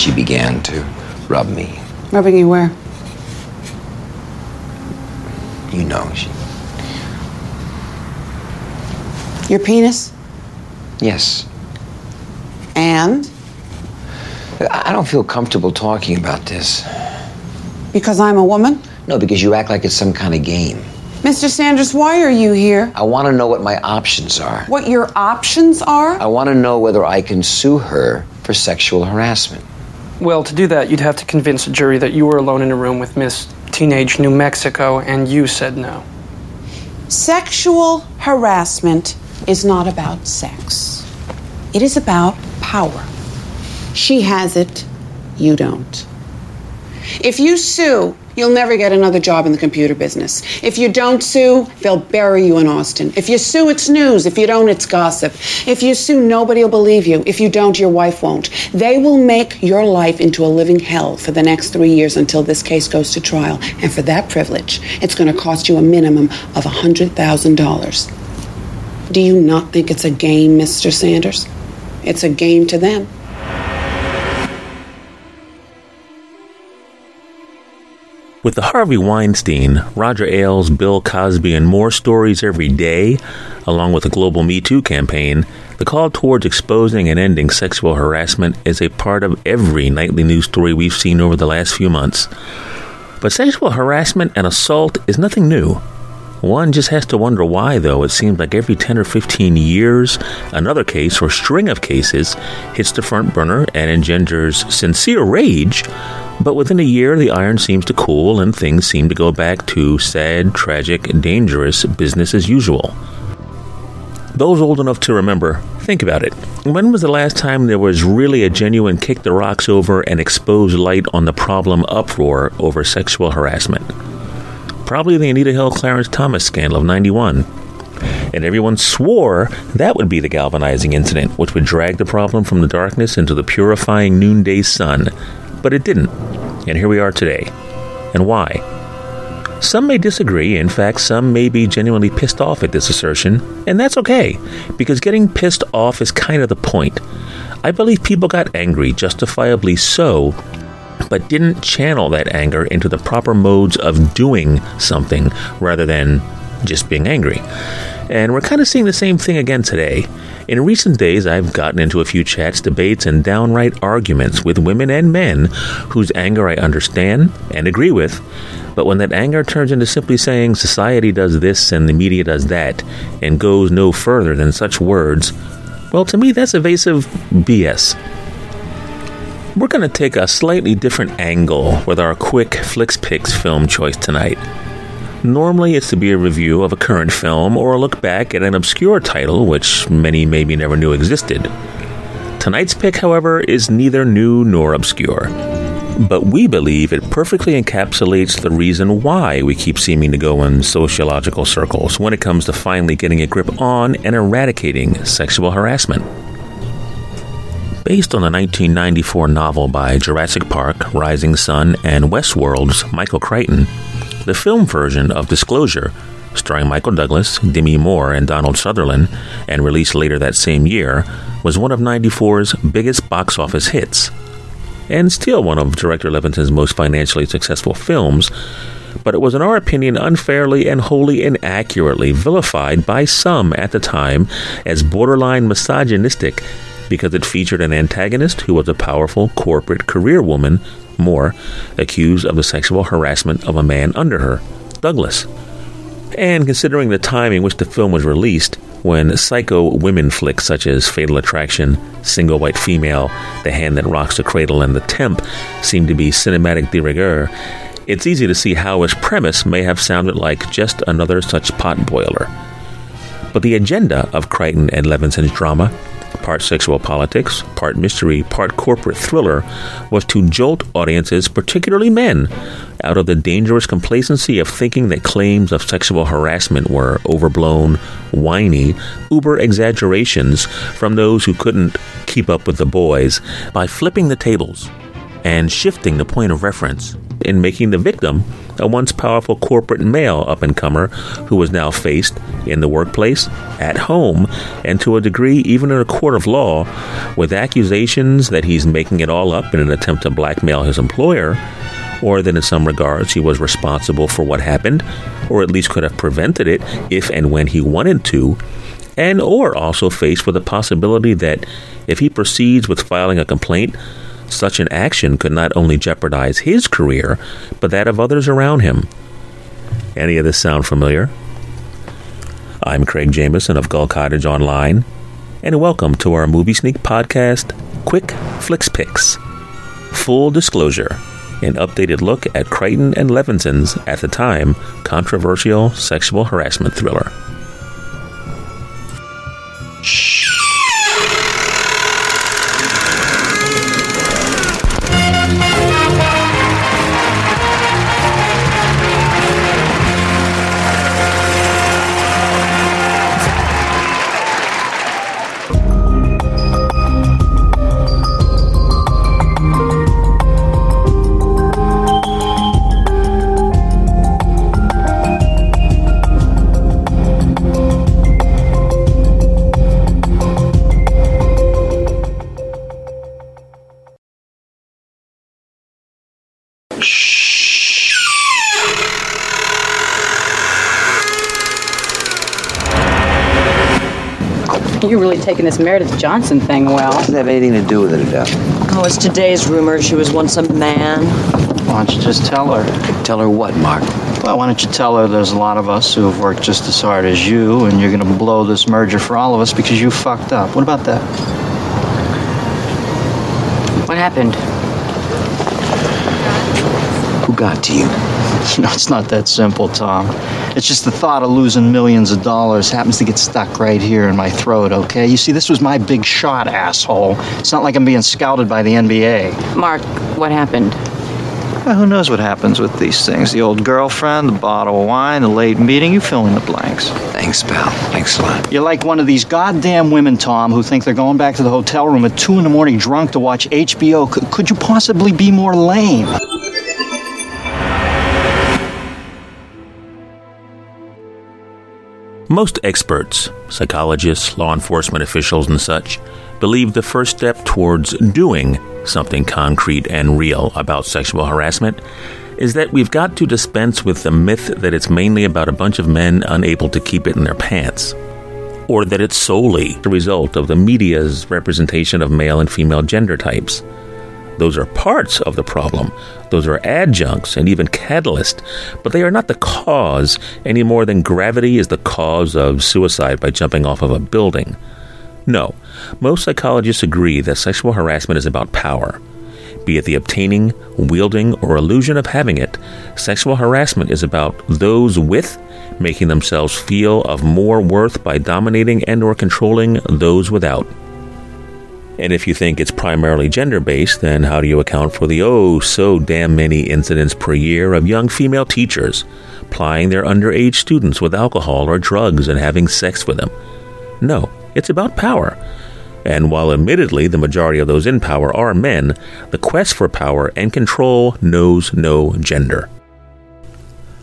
she began to rub me. Rubbing you where? You know, she. Your penis? Yes. And? I don't feel comfortable talking about this. Because I'm a woman? No, because you act like it's some kind of game. Mr. Sanders, why are you here? I want to know what my options are. What your options are? I want to know whether I can sue her for sexual harassment. Well, to do that, you'd have to convince a jury that you were alone in a room with Miss Teenage New Mexico and you said no. Sexual harassment is not about sex, it is about power. She has it, you don't. If you sue, you'll never get another job in the computer business. If you don't sue, they'll bury you in Austin. If you sue, it's news. If you don't, it's gossip. If you sue, nobody will believe you. If you don't, your wife won't. They will make your life into a living hell for the next three years until this case goes to trial. And for that privilege, it's going to cost you a minimum of $100,000. Do you not think it's a game, Mr. Sanders? It's a game to them. With the Harvey Weinstein, Roger Ailes, Bill Cosby, and more stories every day, along with the global Me Too campaign, the call towards exposing and ending sexual harassment is a part of every nightly news story we've seen over the last few months. But sexual harassment and assault is nothing new. One just has to wonder why, though. It seems like every 10 or 15 years, another case or string of cases hits the front burner and engenders sincere rage but within a year, the iron seems to cool and things seem to go back to sad, tragic, dangerous business as usual. Those old enough to remember, think about it. When was the last time there was really a genuine kick the rocks over and expose light on the problem uproar over sexual harassment? Probably the Anita Hill Clarence Thomas scandal of 91. And everyone swore that would be the galvanizing incident, which would drag the problem from the darkness into the purifying noonday sun but it didn't. And here we are today. And why? Some may disagree. In fact, some may be genuinely pissed off at this assertion, and that's okay, because getting pissed off is kind of the point. I believe people got angry, justifiably so, but didn't channel that anger into the proper modes of doing something rather than just being angry. And we're kind of seeing the same thing again today. In recent days, I've gotten into a few chats, debates, and downright arguments with women and men whose anger I understand and agree with. But when that anger turns into simply saying society does this and the media does that, and goes no further than such words, well, to me, that's evasive BS. We're going to take a slightly different angle with our quick Flicks Picks film choice tonight. Normally, it's to be a review of a current film or a look back at an obscure title which many maybe never knew existed. Tonight's pick, however, is neither new nor obscure. But we believe it perfectly encapsulates the reason why we keep seeming to go in sociological circles when it comes to finally getting a grip on and eradicating sexual harassment. Based on the 1994 novel by Jurassic Park, Rising Sun, and Westworld's Michael Crichton, the film version of Disclosure, starring Michael Douglas, Demi Moore, and Donald Sutherland, and released later that same year, was one of 94's biggest box office hits. And still one of director Levinson's most financially successful films, but it was, in our opinion, unfairly and wholly inaccurately vilified by some at the time as borderline misogynistic because it featured an antagonist who was a powerful corporate career woman Moore, accused of the sexual harassment of a man under her, Douglas. And considering the time in which the film was released, when psycho women flicks such as Fatal Attraction, Single White Female, The Hand That Rocks the Cradle, and The Temp seem to be cinematic de rigueur, it's easy to see how its premise may have sounded like just another such pot boiler. But the agenda of Crichton and Levinson's drama part sexual politics, part mystery, part corporate thriller, was to jolt audiences, particularly men, out of the dangerous complacency of thinking that claims of sexual harassment were overblown, whiny, uber exaggerations from those who couldn't keep up with the boys by flipping the tables and shifting the point of reference in making the victim a once powerful corporate male up and comer who was now faced in the workplace, at home, and to a degree even in a court of law with accusations that he's making it all up in an attempt to blackmail his employer, or that in some regards he was responsible for what happened, or at least could have prevented it if and when he wanted to, and or also faced with the possibility that if he proceeds with filing a complaint, such an action could not only jeopardize his career, but that of others around him. Any of this sound familiar? I'm Craig Jameson of Gull Cottage Online, and welcome to our Movie Sneak podcast, Quick Flicks Picks. Full disclosure an updated look at Crichton and Levinson's, at the time, controversial sexual harassment thriller. Taking this Meredith Johnson thing well. Doesn't have anything to do with it, Adele. Oh, it's today's rumor she was once a man. Why don't you just tell her? Tell her what, Mark? Well, why don't you tell her there's a lot of us who have worked just as hard as you, and you're going to blow this merger for all of us because you fucked up. What about that? What happened? Who got to you? You know, it's not that simple, Tom. It's just the thought of losing millions of dollars happens to get stuck right here in my throat, okay? You see, this was my big shot, asshole. It's not like I'm being scouted by the NBA. Mark, what happened? Well, who knows what happens with these things? The old girlfriend, the bottle of wine, the late meeting, you fill in the blanks. Thanks, pal. Thanks a lot. You're like one of these goddamn women, Tom, who think they're going back to the hotel room at 2 in the morning drunk to watch HBO. C- could you possibly be more lame? Most experts, psychologists, law enforcement officials, and such, believe the first step towards doing something concrete and real about sexual harassment is that we've got to dispense with the myth that it's mainly about a bunch of men unable to keep it in their pants, or that it's solely the result of the media's representation of male and female gender types. Those are parts of the problem. Those are adjuncts and even catalysts, but they are not the cause any more than gravity is the cause of suicide by jumping off of a building. No, most psychologists agree that sexual harassment is about power. Be it the obtaining, wielding, or illusion of having it, sexual harassment is about those with making themselves feel of more worth by dominating and or controlling those without. And if you think it's primarily gender based, then how do you account for the oh so damn many incidents per year of young female teachers plying their underage students with alcohol or drugs and having sex with them? No, it's about power. And while admittedly the majority of those in power are men, the quest for power and control knows no gender.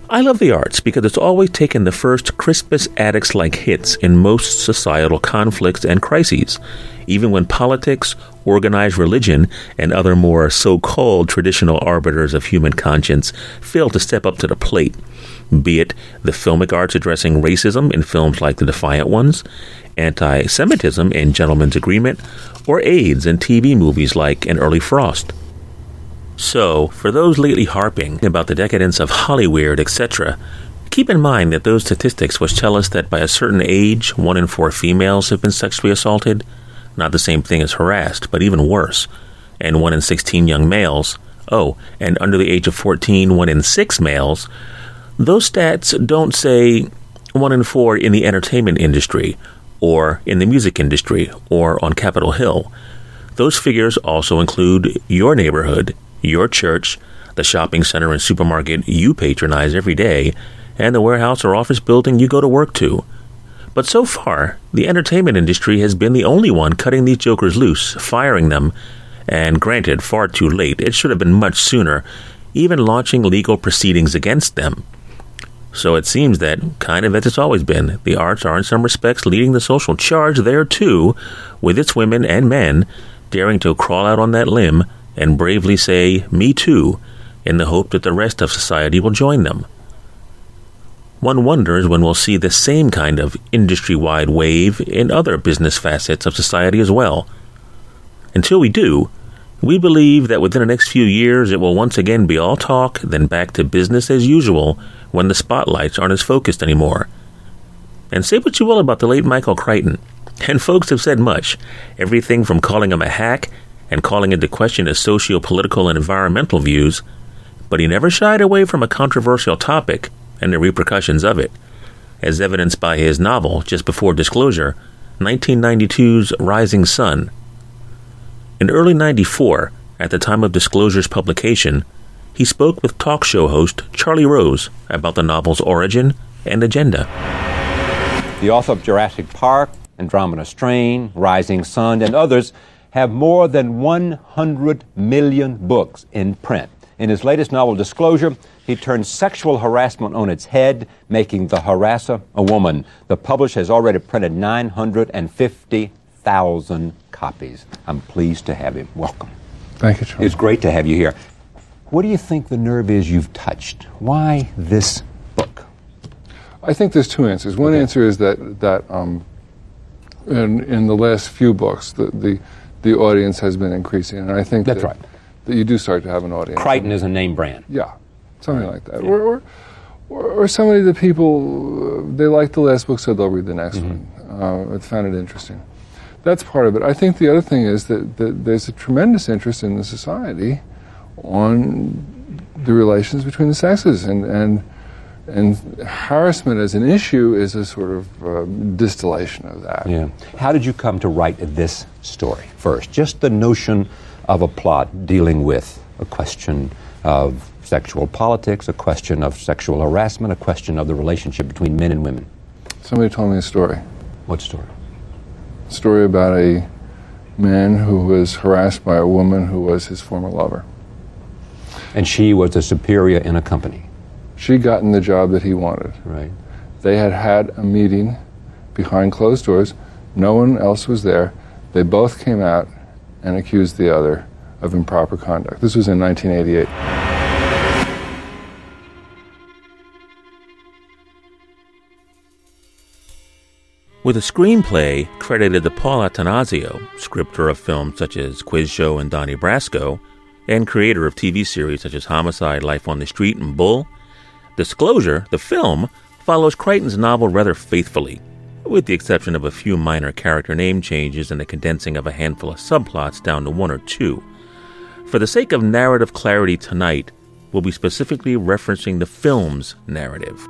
I love the arts because it's always taken the first Crispus Attucks like hits in most societal conflicts and crises, even when politics, organized religion, and other more so called traditional arbiters of human conscience fail to step up to the plate. Be it the filmic arts addressing racism in films like The Defiant Ones, anti Semitism in Gentleman's Agreement, or AIDS in TV movies like An Early Frost. So, for those lately harping about the decadence of Hollywood, etc., keep in mind that those statistics which tell us that by a certain age, one in four females have been sexually assaulted, not the same thing as harassed, but even worse, and one in 16 young males, oh, and under the age of 14, one in six males, those stats don't say one in four in the entertainment industry, or in the music industry, or on Capitol Hill. Those figures also include your neighborhood your church, the shopping center and supermarket you patronize every day, and the warehouse or office building you go to work to. But so far, the entertainment industry has been the only one cutting these jokers loose, firing them, and granted, far too late, it should have been much sooner, even launching legal proceedings against them. So it seems that, kind of as it's always been, the arts are in some respects leading the social charge there too, with its women and men daring to crawl out on that limb and bravely say, Me too, in the hope that the rest of society will join them. One wonders when we'll see the same kind of industry wide wave in other business facets of society as well. Until we do, we believe that within the next few years it will once again be all talk, then back to business as usual when the spotlights aren't as focused anymore. And say what you will about the late Michael Crichton, and folks have said much, everything from calling him a hack and calling into question his socio political and environmental views, but he never shied away from a controversial topic and the repercussions of it, as evidenced by his novel, just before disclosure, 1992's Rising Sun. In early 94, at the time of Disclosure's publication, he spoke with talk show host Charlie Rose about the novel's origin and agenda. The author of Jurassic Park, Andromeda Strain, Rising Sun, and others have more than 100 million books in print. In his latest novel, Disclosure, he turns sexual harassment on its head, making the harasser a woman. The publisher has already printed 950,000 copies. I'm pleased to have him. Welcome. Thank you, Charlie. It's great to have you here. What do you think the nerve is you've touched? Why this book? I think there's two answers. One Okay. answer is that that um, in in the last few books, the, the the audience has been increasing, and I think That's that, right. that you do start to have an audience. Crichton is a name brand. Yeah, something like that. Or, or, or, or somebody that people, uh, they like the last book, so they'll read the next one. Uh, I found it interesting. That's part of it. I think the other thing is that, that there's a tremendous interest in the society on the relations between the sexes, and, and, and harassment as an issue is a sort of uh, distillation of that. Yeah. How did you come to write this story first? Just the notion of a plot dealing with a question of sexual politics, a question of sexual harassment, a question of the relationship between men and women. Somebody told me a story. What story? A story about a man who was harassed by a woman who was his former lover. And she was a superior in a company. She gotten the job that he wanted. Right. They had had a meeting behind closed doors. No one else was there. They both came out and accused the other of improper conduct. This was in 1988. With a screenplay credited to Paul Attanasio, scripter of films such as Quiz Show and Donnie Brasco, and creator of TV series such as Homicide, Life on the Street, and Bull, Disclosure, the film, follows Crichton's novel rather faithfully, with the exception of a few minor character name changes and the condensing of a handful of subplots down to one or two. For the sake of narrative clarity tonight, we'll be specifically referencing the film's narrative.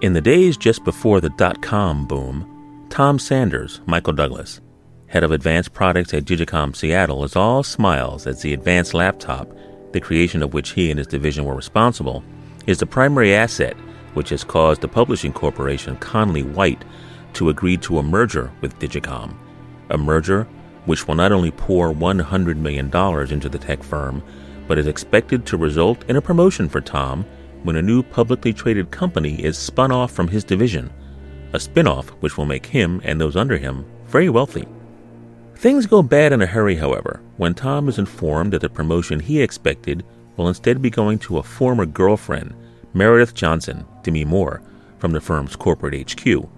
In the days just before the dot com boom, Tom Sanders, Michael Douglas, head of advanced products at Digicom Seattle, is all smiles as the advanced laptop, the creation of which he and his division were responsible, is the primary asset which has caused the publishing corporation Conley White to agree to a merger with Digicom. A merger which will not only pour $100 million into the tech firm, but is expected to result in a promotion for Tom when a new publicly traded company is spun off from his division, a spin-off which will make him and those under him very wealthy. Things go bad in a hurry, however, when Tom is informed that the promotion he expected will instead be going to a former girlfriend, Meredith Johnson, Demi Moore, from the firm's corporate HQ.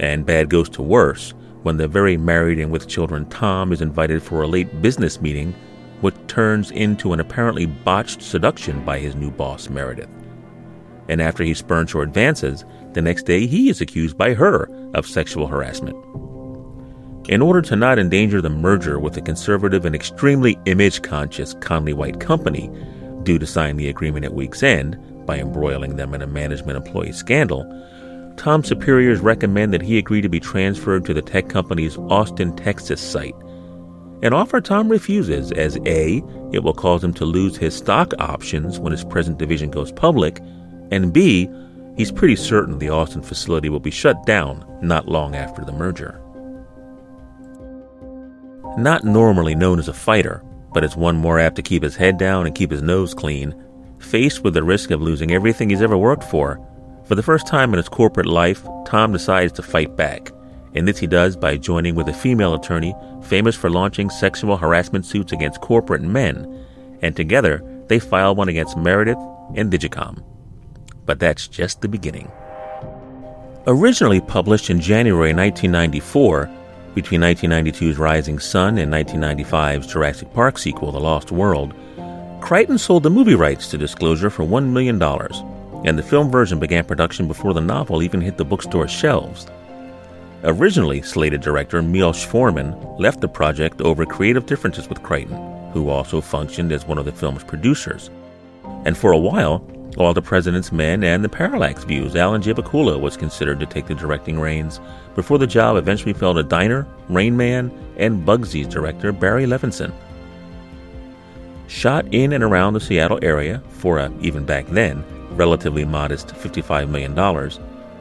And bad goes to worse when the very married and with children Tom is invited for a late business meeting, which turns into an apparently botched seduction by his new boss, Meredith. And after he spurns her advances, the next day he is accused by her of sexual harassment. In order to not endanger the merger with the conservative and extremely image conscious Conley White Company, due to sign the agreement at week's end by embroiling them in a management employee scandal, Tom's superiors recommend that he agree to be transferred to the tech company's Austin, Texas site. An offer Tom refuses, as A, it will cause him to lose his stock options when his present division goes public, and B, he's pretty certain the Austin facility will be shut down not long after the merger. Not normally known as a fighter, but it's one more apt to keep his head down and keep his nose clean. Faced with the risk of losing everything he's ever worked for, for the first time in his corporate life, Tom decides to fight back. And this he does by joining with a female attorney famous for launching sexual harassment suits against corporate men. And together, they file one against Meredith and Digicom. But that's just the beginning. Originally published in January 1994, between 1992's Rising Sun and 1995's Jurassic Park sequel, The Lost World, Crichton sold the movie rights to Disclosure for $1 million, and the film version began production before the novel even hit the bookstore shelves. Originally slated director Milos Forman left the project over creative differences with Crichton, who also functioned as one of the film's producers. And for a while, All the President's Men and the Parallax Views, Alan J. Pakula was considered to take the directing reins before the job eventually fell to Diner, Rain Man, and Bugsy's director Barry Levinson. Shot in and around the Seattle area for a, even back then, relatively modest $55 million,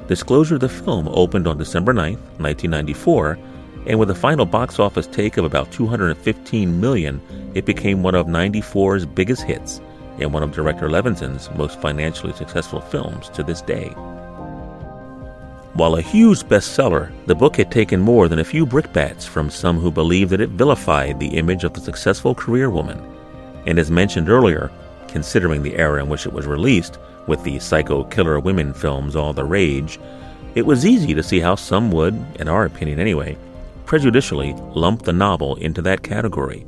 Disclosure the film opened on December 9, 1994, and with a final box office take of about 215 million, it became one of 94's biggest hits and one of director Levinson's most financially successful films to this day. While a huge bestseller, the book had taken more than a few brickbats from some who believed that it vilified the image of the successful career woman. And as mentioned earlier, considering the era in which it was released, with the psycho killer women films all the rage, it was easy to see how some would, in our opinion anyway, prejudicially lump the novel into that category.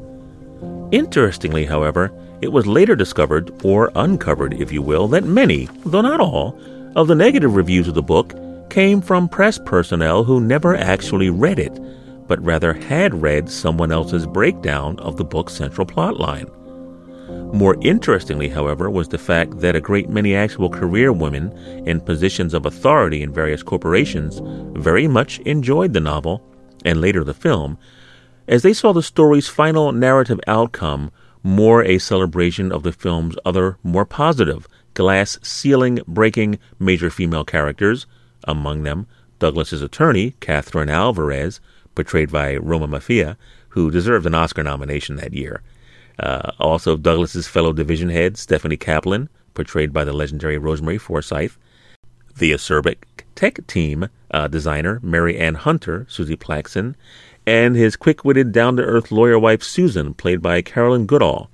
Interestingly, however, it was later discovered, or uncovered, if you will, that many, though not all, of the negative reviews of the book came from press personnel who never actually read it, but rather had read someone else's breakdown of the book's central plotline. More interestingly, however, was the fact that a great many actual career women in positions of authority in various corporations very much enjoyed the novel, and later the film, as they saw the story's final narrative outcome more a celebration of the film's other, more positive, glass ceiling breaking major female characters, among them Douglas's attorney, Catherine Alvarez, portrayed by Roma Maffia, who deserved an Oscar nomination that year, uh, also, Douglas's fellow division head, Stephanie Kaplan, portrayed by the legendary Rosemary Forsyth. The acerbic tech team uh, designer, Mary Ann Hunter, Suzie Plakson, and his quick witted, down to earth lawyer wife, Susan, played by Caroline Goodall.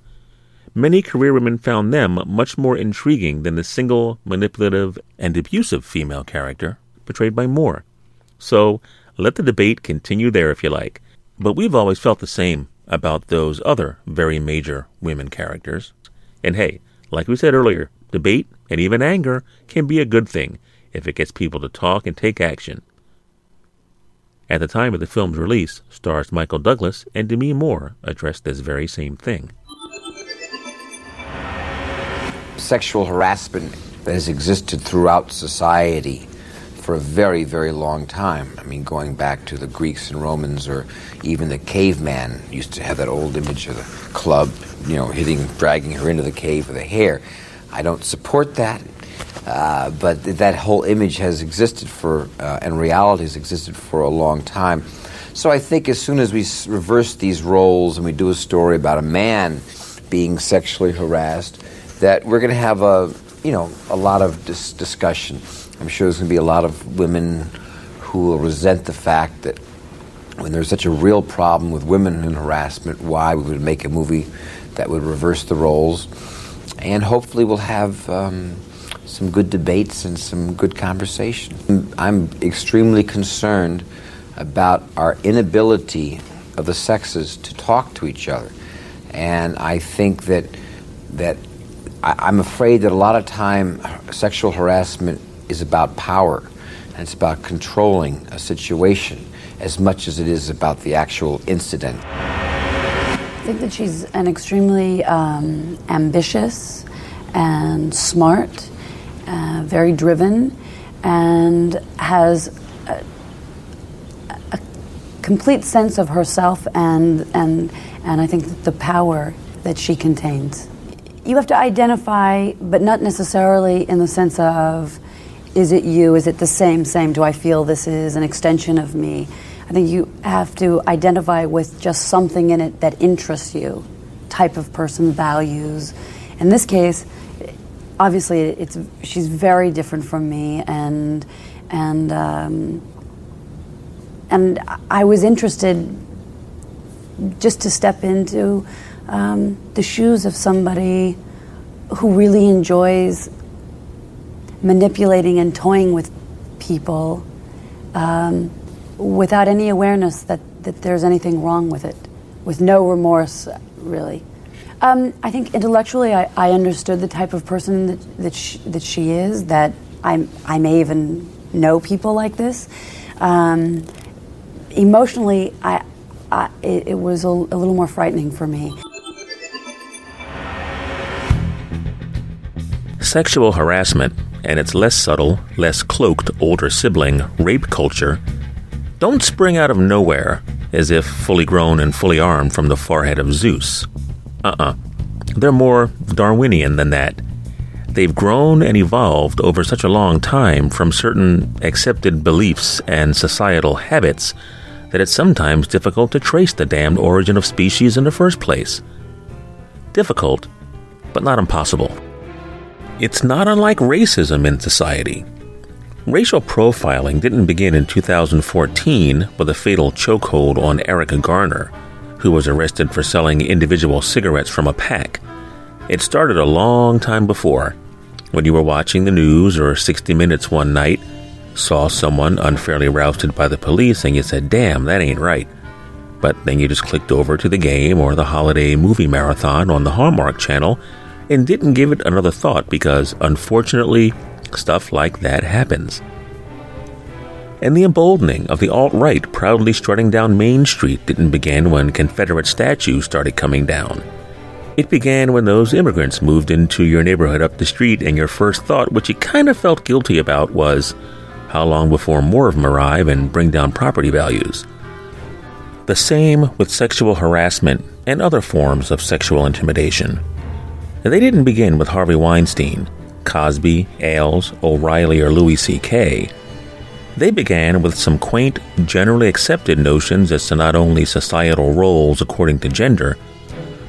Many career women found them much more intriguing than the single, manipulative, and abusive female character portrayed by Moore. So, let the debate continue there if you like. But we've always felt the same about those other very major women characters. And hey, like we said earlier, debate and even anger can be a good thing if it gets people to talk and take action. At the time of the film's release, stars Michael Douglas and Demi Moore addressed this very same thing. Sexual harassment that has existed throughout society for a very, very long time. I mean, going back to the Greeks and Romans, or even the caveman used to have that old image of the club, you know, hitting, dragging her into the cave with a hair. I don't support that, uh, but that whole image has existed for, uh, and reality has existed for a long time. So I think as soon as we reverse these roles and we do a story about a man being sexually harassed, that we're going to have a, you know, a lot of dis- discussion. I'm sure there's going to be a lot of women who will resent the fact that when there's such a real problem with women and harassment, why we would make a movie that would reverse the roles. And hopefully, we'll have um, some good debates and some good conversation. I'm extremely concerned about our inability of the sexes to talk to each other. And I think that, that I, I'm afraid that a lot of time sexual harassment is about power and it's about controlling a situation as much as it is about the actual incident. I think that she's an extremely um, ambitious and smart, uh, very driven, and has a, a, complete sense of herself and, and, and I think the power that she contains. You have to identify, but not necessarily in the sense of is it you? Is it the same, same? Do I feel this is an extension of me? I think you have to identify with just something in it that interests you type of person values. In this case, obviously, it's she's very different from me, and and um, and I was interested just to step into um, the shoes of somebody who really enjoys manipulating and toying with people um, without any awareness that, that there's anything wrong with it, with no remorse, really. Um, I think intellectually, I, I, understood the type of person that, that, she, that she is, that I, I may even know people like this. Um, emotionally, I, I, it, it was a, a little more frightening for me. Sexual harassment and its less subtle, less cloaked older sibling, rape culture, don't spring out of nowhere as if fully grown and fully armed from the forehead of Zeus. Uh uh-uh. uh. They're more Darwinian than that. They've grown and evolved over such a long time from certain accepted beliefs and societal habits that it's sometimes difficult to trace the damned origin of species in the first place. Difficult, but not impossible. It's not unlike racism in society. Racial profiling didn't begin in 2014 with a fatal chokehold on Eric Garner, who was arrested for selling individual cigarettes from a pack. It started a long time before, when you were watching the news or 60 Minutes one night, saw someone unfairly rousted by the police, and you said, damn, that ain't right. But then you just clicked over to the game or the holiday movie marathon on the Hallmark channel and didn't give it another thought because, unfortunately, stuff like that happens. And the emboldening of the alt right proudly strutting down Main Street didn't begin when Confederate statues started coming down. It began when those immigrants moved into your neighborhood up the street, and your first thought, which you kind of felt guilty about, was how long before more of them arrive and bring down property values? The same with sexual harassment and other forms of sexual intimidation. They didn't begin with Harvey Weinstein, Cosby, Ailes, O'Reilly, or Louis C.K. They began with some quaint, generally accepted notions as to not only societal roles according to gender,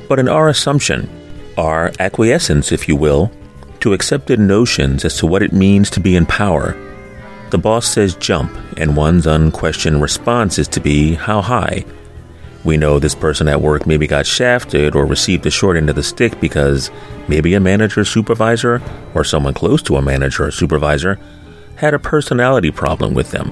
but in our assumption, our acquiescence, if you will, to accepted notions as to what it means to be in power. The boss says jump, and one's unquestioned response is to be how high, we know this person at work maybe got shafted or received the short end of the stick because maybe a manager supervisor, or someone close to a manager or supervisor, had a personality problem with them.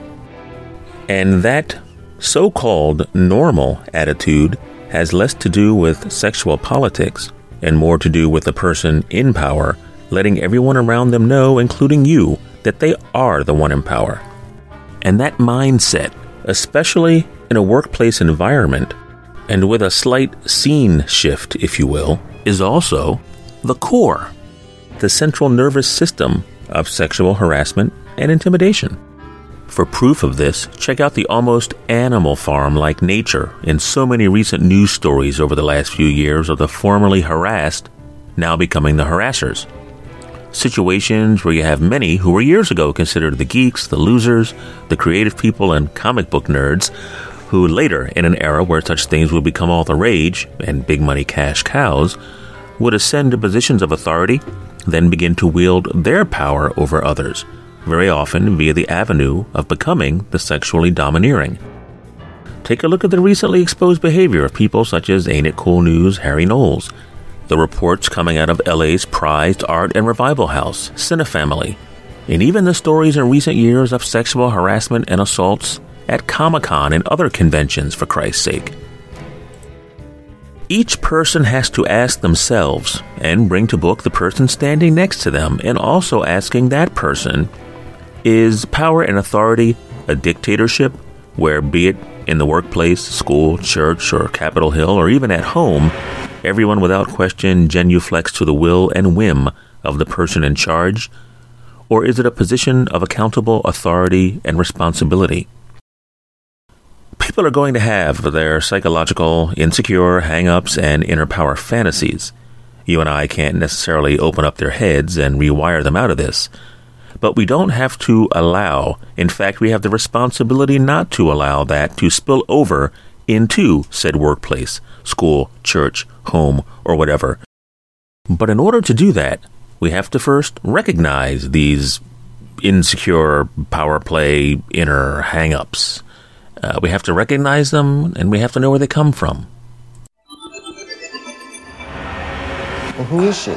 And that so called normal attitude has less to do with sexual politics and more to do with the person in power letting everyone around them know, including you, that they are the one in power. And that mindset, especially in a workplace environment and with a slight scene shift, if you will, is also the core, the central nervous system of sexual harassment and intimidation. For proof of this, check out the almost animal farm like nature in so many recent news stories over the last few years of the formerly harassed now becoming the harassers. Situations where you have many who were years ago considered the geeks, the losers, the creative people, and comic book nerds who later, in an era where such things would become all the rage and big money cash cows, would ascend to positions of authority, then begin to wield their power over others, very often via the avenue of becoming the sexually domineering. Take a look at the recently exposed behavior of people such as Ain't It Cool News Harry Knowles, the reports coming out of LA's prized art and revival house, Cinefamily, and even the stories in recent years of sexual harassment and assaults at Comic Con and other conventions, for Christ's sake. Each person has to ask themselves and bring to book the person standing next to them, and also asking that person is power and authority a dictatorship where, be it in the workplace, school, church, or Capitol Hill, or even at home, everyone without question genuflects to the will and whim of the person in charge? Or is it a position of accountable authority and responsibility? people are going to have their psychological, insecure hang ups and inner power fantasies. You and I can't necessarily open up their heads and rewire them out of this. But we don't have to allow, in fact, we have the responsibility not to allow that to spill over into said workplace, school, church, home, or whatever. But in order to do that, we have to first recognize these insecure power play inner hang ups. Uh, we have to recognize them and we have to know where they come from. Well, who is she?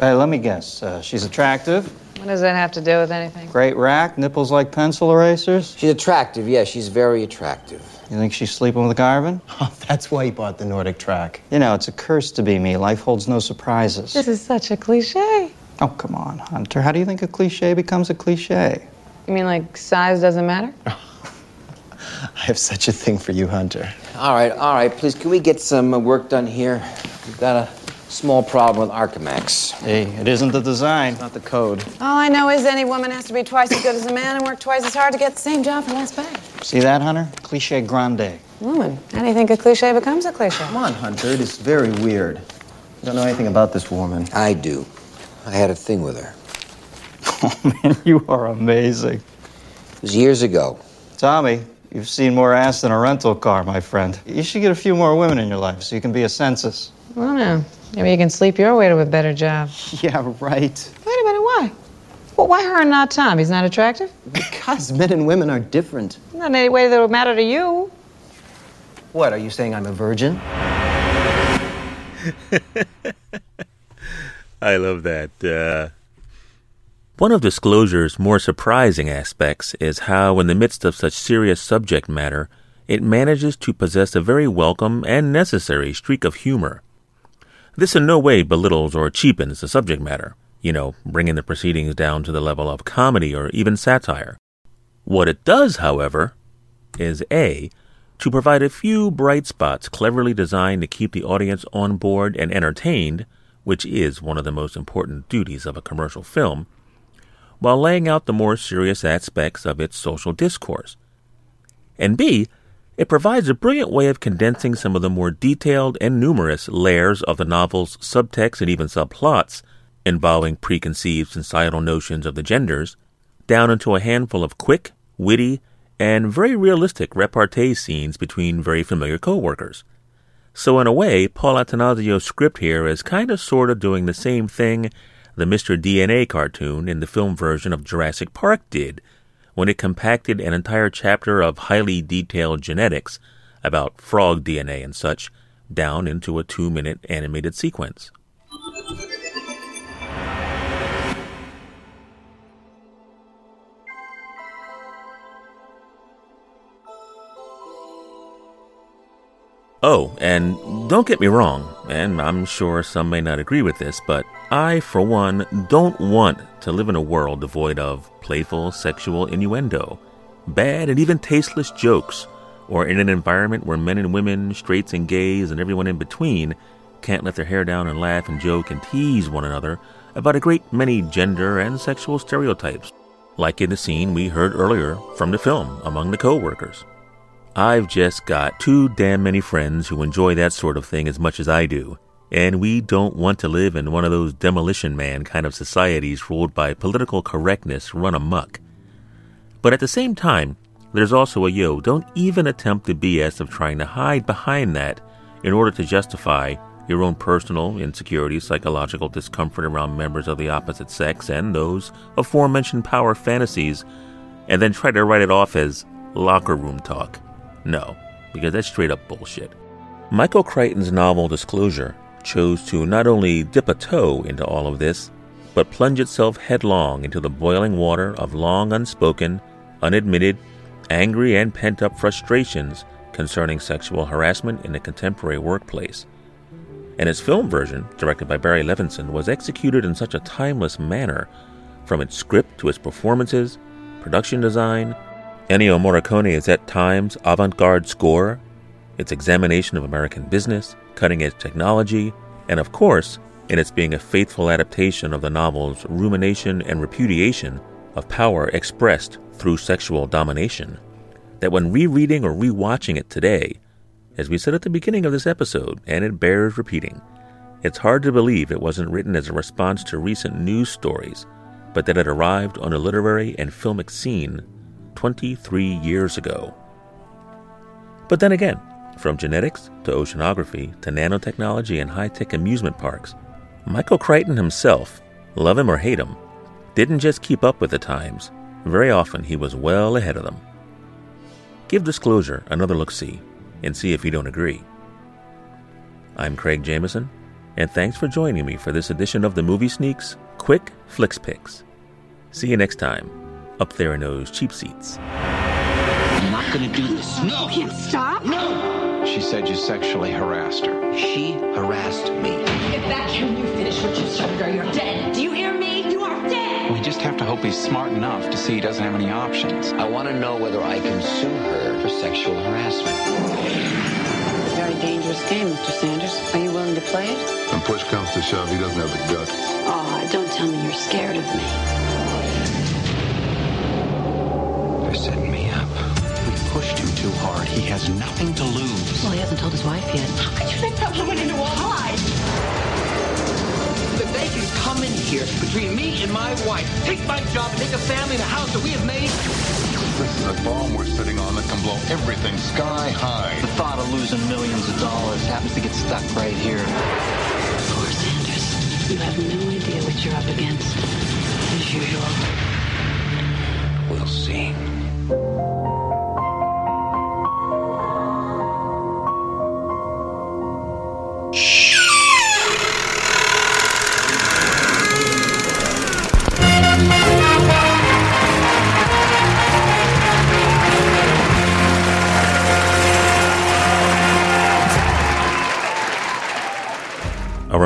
Hey, let me guess. Uh, she's attractive, What does that have to do with anything? great rack, nipples like pencil erasers. She's attractive, yeah, she's very attractive. You think she's sleeping with Garvin? Oh, that's why he bought the NordicTrack. You know, it's a curse to be me. Life holds no surprises. This is such a cliche. Oh, come on, Hunter. How do you think a cliche becomes a cliche? You mean like size doesn't matter? I have such a thing for you, Hunter. All right, all right, please, can we get some uh, work done here? We've got a small problem with Arcamax. Hey, it isn't the design. Not the code. All I know is any woman has to be twice as good as a man and work twice as hard to get the same job for less pay. See that, Hunter? Cliche grande. Woman, how do you think a cliche becomes a cliche? Come on, Hunter. It is very weird. You don't know anything about this woman. I do. I had a thing with her. Oh, man, you are amazing. It was years ago. Tommy, you've seen more ass than a rental car, my friend. You should get a few more women in your life so you can be a census. Well, no. Maybe you can sleep your way to a better job. Yeah, right. Wait a minute, why? Well, why her and not Tom? He's not attractive? Because men and women are different. Not in any way that would matter to you. What, are you saying I'm a virgin? I love that. Uh, one of disclosure's more surprising aspects is how, in the midst of such serious subject matter, it manages to possess a very welcome and necessary streak of humor. This in no way belittles or cheapens the subject matter, you know, bringing the proceedings down to the level of comedy or even satire. What it does, however, is A, to provide a few bright spots cleverly designed to keep the audience on board and entertained, which is one of the most important duties of a commercial film, while laying out the more serious aspects of its social discourse. And B, it provides a brilliant way of condensing some of the more detailed and numerous layers of the novel's subtext and even subplots involving preconceived societal notions of the genders down into a handful of quick, witty, and very realistic repartee scenes between very familiar co-workers. So in a way, Paul Attanasio's script here is kind of sort of doing the same thing the Mr. DNA cartoon in the film version of Jurassic Park did when it compacted an entire chapter of highly detailed genetics about frog DNA and such down into a two minute animated sequence. Oh, and don't get me wrong, and I'm sure some may not agree with this, but I, for one, don't want to live in a world devoid of playful sexual innuendo, bad and even tasteless jokes, or in an environment where men and women, straights and gays, and everyone in between can't let their hair down and laugh and joke and tease one another about a great many gender and sexual stereotypes, like in the scene we heard earlier from the film among the co workers. I've just got too damn many friends who enjoy that sort of thing as much as I do, and we don't want to live in one of those demolition man kind of societies ruled by political correctness run amuck. But at the same time, there's also a yo, don't even attempt the BS of trying to hide behind that in order to justify your own personal insecurity, psychological discomfort around members of the opposite sex, and those aforementioned power fantasies, and then try to write it off as locker room talk. No, because that's straight up bullshit. Michael Crichton's novel Disclosure chose to not only dip a toe into all of this, but plunge itself headlong into the boiling water of long unspoken, unadmitted, angry, and pent up frustrations concerning sexual harassment in the contemporary workplace. And its film version, directed by Barry Levinson, was executed in such a timeless manner, from its script to its performances, production design, Ennio Morricone's at times avant garde score, its examination of American business, cutting edge technology, and of course, in its being a faithful adaptation of the novel's rumination and repudiation of power expressed through sexual domination, that when rereading or rewatching it today, as we said at the beginning of this episode, and it bears repeating, it's hard to believe it wasn't written as a response to recent news stories, but that it arrived on a literary and filmic scene 23 years ago. But then again, From genetics to oceanography to nanotechnology and high tech amusement parks, Michael Crichton himself, love him or hate him, didn't just keep up with the times. Very often he was well ahead of them. Give Disclosure another look see and see if you don't agree. I'm Craig Jameson, and thanks for joining me for this edition of the Movie Sneaks Quick Flicks Picks. See you next time, up there in those cheap seats. I'm not gonna do this. No! You can't stop. No! She said you sexually harassed her. She harassed me. Get back here and you finish what you started or you're dead. Do you hear me? You are dead! We just have to hope he's smart enough to see he doesn't have any options. I want to know whether I can sue her for sexual harassment. It's a very dangerous game, Mr. Sanders. Are you willing to play it? When push comes to shove, he doesn't have the guts. Oh, don't tell me you're scared of me. He has nothing to lose. Well, he hasn't told his wife yet. How could you let that woman into a hide? That they can come in here between me and my wife, take my job, and take a family and a house that we have made. This is a bomb we're sitting on that can blow everything sky high. The thought of losing millions of dollars happens to get stuck right here. Poor Sanders. You have no idea what you're up against. As usual. We'll see.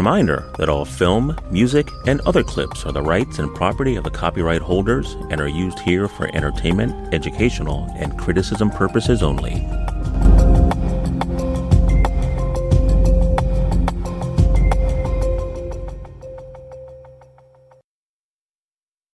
Reminder that all film, music, and other clips are the rights and property of the copyright holders and are used here for entertainment, educational, and criticism purposes only.